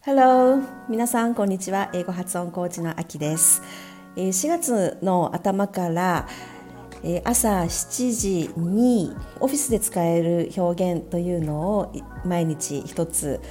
Hello 皆さんこんにちは。英語発音コーチのあきです。4月の頭から朝7時にオフィスで使える表現というのを毎日一つ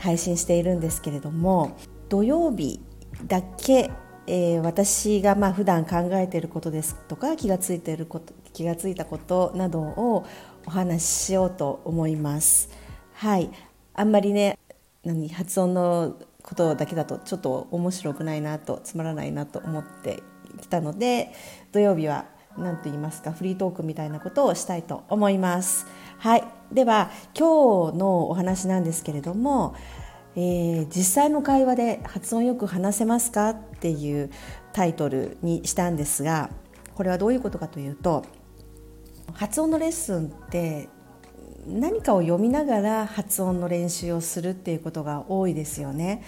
配信しているんですけれども土曜日だけえー私がまあ普段考えていることですとか気がついていること気がついたことなどをお話ししようと思います。はいあんまりね何発音のことだけだとちょっと面白くないなとつまらないなと思ってきたので土曜日は何と言いますかフリートークみたいなことをしたいと思います。はい、では今日のお話なんですけれども、えー、実際の会話で発音よく話せますかっていうタイトルにしたんですがこれはどういうことかというと発音のレッスンって何かを読みながら発音の練習をするっていうことが多いですよね。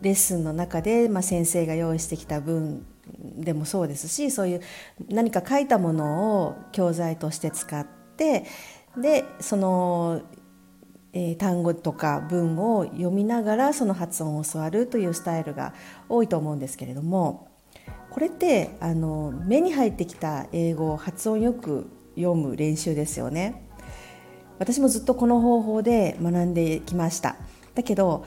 レッスンの中で、まあ、先生が用意してきた文でもそうですしそういう何か書いたものを教材として使ってでその、えー、単語とか文を読みながらその発音を教わるというスタイルが多いと思うんですけれどもこれってあの目に入ってきた英語を発音よく読む練習ですよね。私もずっとこの方法で学んできましただけど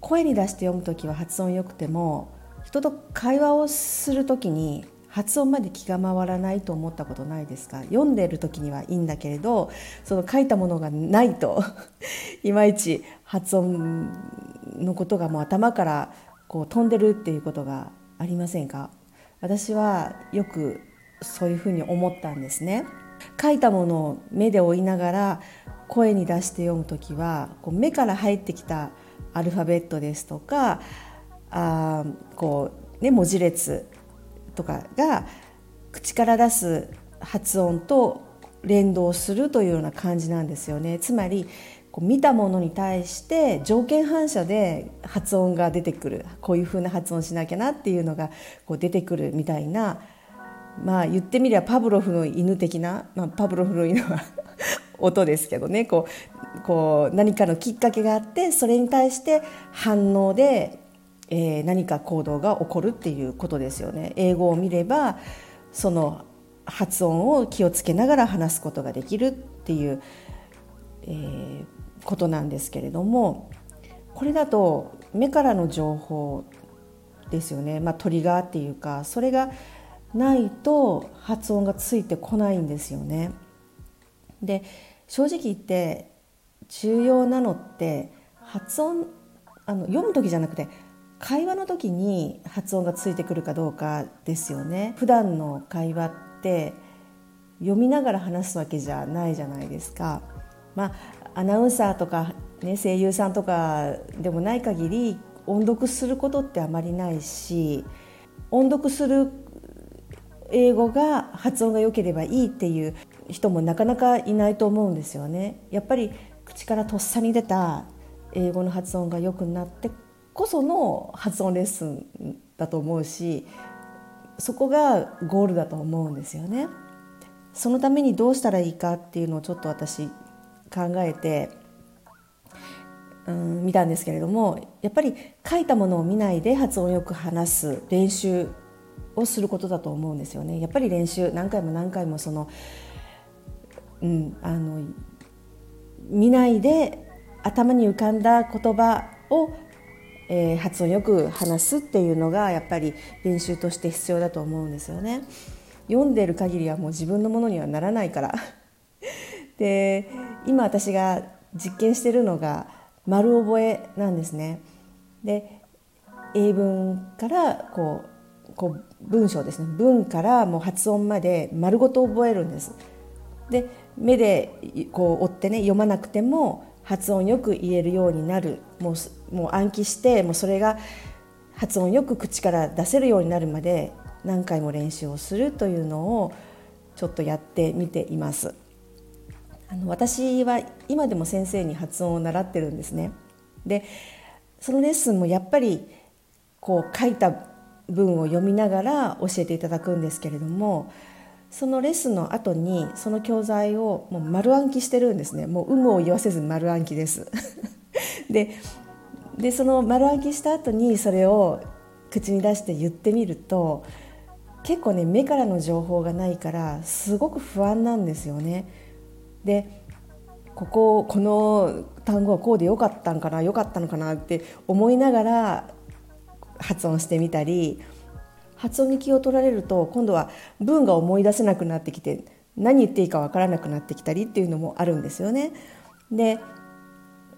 声に出して読む時は発音良くても人と会話をする時に発音まで気が回らないと思ったことないですか？読んでる時にはいいんだけれどその書いたものがないと いまいち発音のことがもう頭からこう飛んでるっていうことがありませんか？私はよくそういうふうに思ったんですね。書いたものを目で追いながら声に出して読む時はこう目から入ってきたアルファベットですとかあこう、ね、文字列とかが口から出す発音と連動するというような感じなんですよね。つまりこう見たものに対して条件反射で発音が出てくる。こういうふうな発音しなきゃなっていうのがこう出てくるみたいな。まあ言ってみればパブロフの犬的な、まあ、パブロフの犬は 音ですけどね。こうこう何かのきっかけがあってそれに対して反応で、えー、何か行動が起こるっていうことですよね。英語を見ればその発音を気をつけながら話すことができるっていう、えー、ことなんですけれどもこれだと目からの情報ですよね、まあ、トリガーっていうかそれがないと発音がついてこないんですよね。で正直言って重要なのって発音あの読む時じゃなくて会話の時に発音がついてくるかどうかですよね。普段の会話って読みながら話すわけじゃないじゃないですか。まあ、アナウンサーとか、ね、声優さんとかでもない限り音読することってあまりないし音読する英語が発音が良ければいいっていう人もなかなかいないと思うんですよね。やっぱり口からとっさに出た英語の発音が良くなってこその発音レッスンだと思うしそこがゴールだと思うんですよね。そのためにどうしたらいいかっていうのをちょっと私考えてうん見たんですけれどもやっぱり書いたものを見ないで発音よく話す練習をすることだと思うんですよね。やっぱり練習何回も何回もその、うん、あの見ないで頭に浮かんだ言葉を、えー、発音よく話すっていうのがやっぱり練習として必要だと思うんですよね。読んでる限りはもう自分のものにはならないから で今私が実験してるのが丸覚えなんですね。で英文からこうこう文章ですね文からもう発音まで丸ごと覚えるんです。で目でこう追ってね読まなくても発音よく言えるようになるもうもう暗記してもうそれが発音よく口から出せるようになるまで何回も練習をするというのをちょっとやってみています。あの私は今でも先生に発音を習ってるんですね。でそのレッスンもやっぱりこう書いた文を読みながら教えていただくんですけれどもそのレッスンの後にその教材をもう丸暗記してるんですねもう有無を言わせず丸暗記です ででその丸暗記した後にそれを口に出して言ってみると結構ね目からの情報がないからすごく不安なんですよね。でこここの単語はこうでよかったんかなよかったのかなって思いながら発音してみたり発音に気を取られると今度は文が思い出せなくなってきて何言っていいか分からなくなってきたりっていうのもあるんですよね。で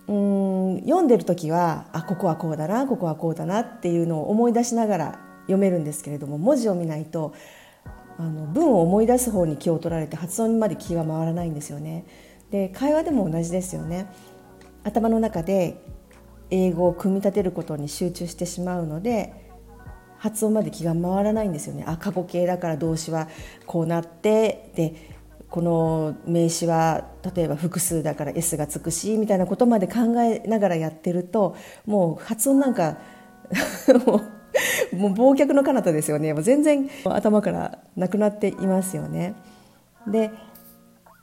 うん読んでる時はあここはこうだなここはこうだなっていうのを思い出しながら読めるんですけれども文字を見ないとあの文を思い出す方に気を取られて発音にまで気が回らないんですよね。で会話でも同じですよね。頭の中で英語を組み立てることに集中してしまうので発音まで気が回らないんですよね。あ過去形だから動詞はこうなってでこの名詞は例えば複数だから S がつくしみたいなことまで考えながらやってるともう発音なんか もうもう忘却の彼方ですよねもう全然頭からなくなっていますよね。で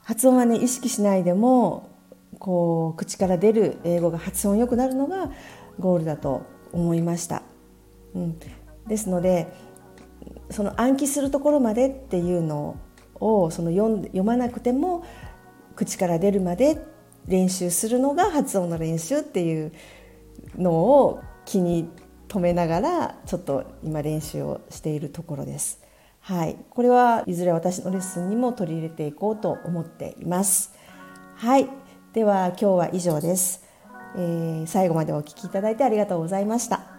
発音はね意識しないでもこう口から出る英語が発音良くなるのがゴールだと思いました。うん、ですのでその暗記するところまでっていうのをその読読まなくても口から出るまで練習するのが発音の練習っていうのを気に留めながらちょっと今練習をしているところです。はい、これはいずれ私のレッスンにも取り入れていこうと思っています。はい、では今日は以上です。えー、最後までお聴きいただいてありがとうございました。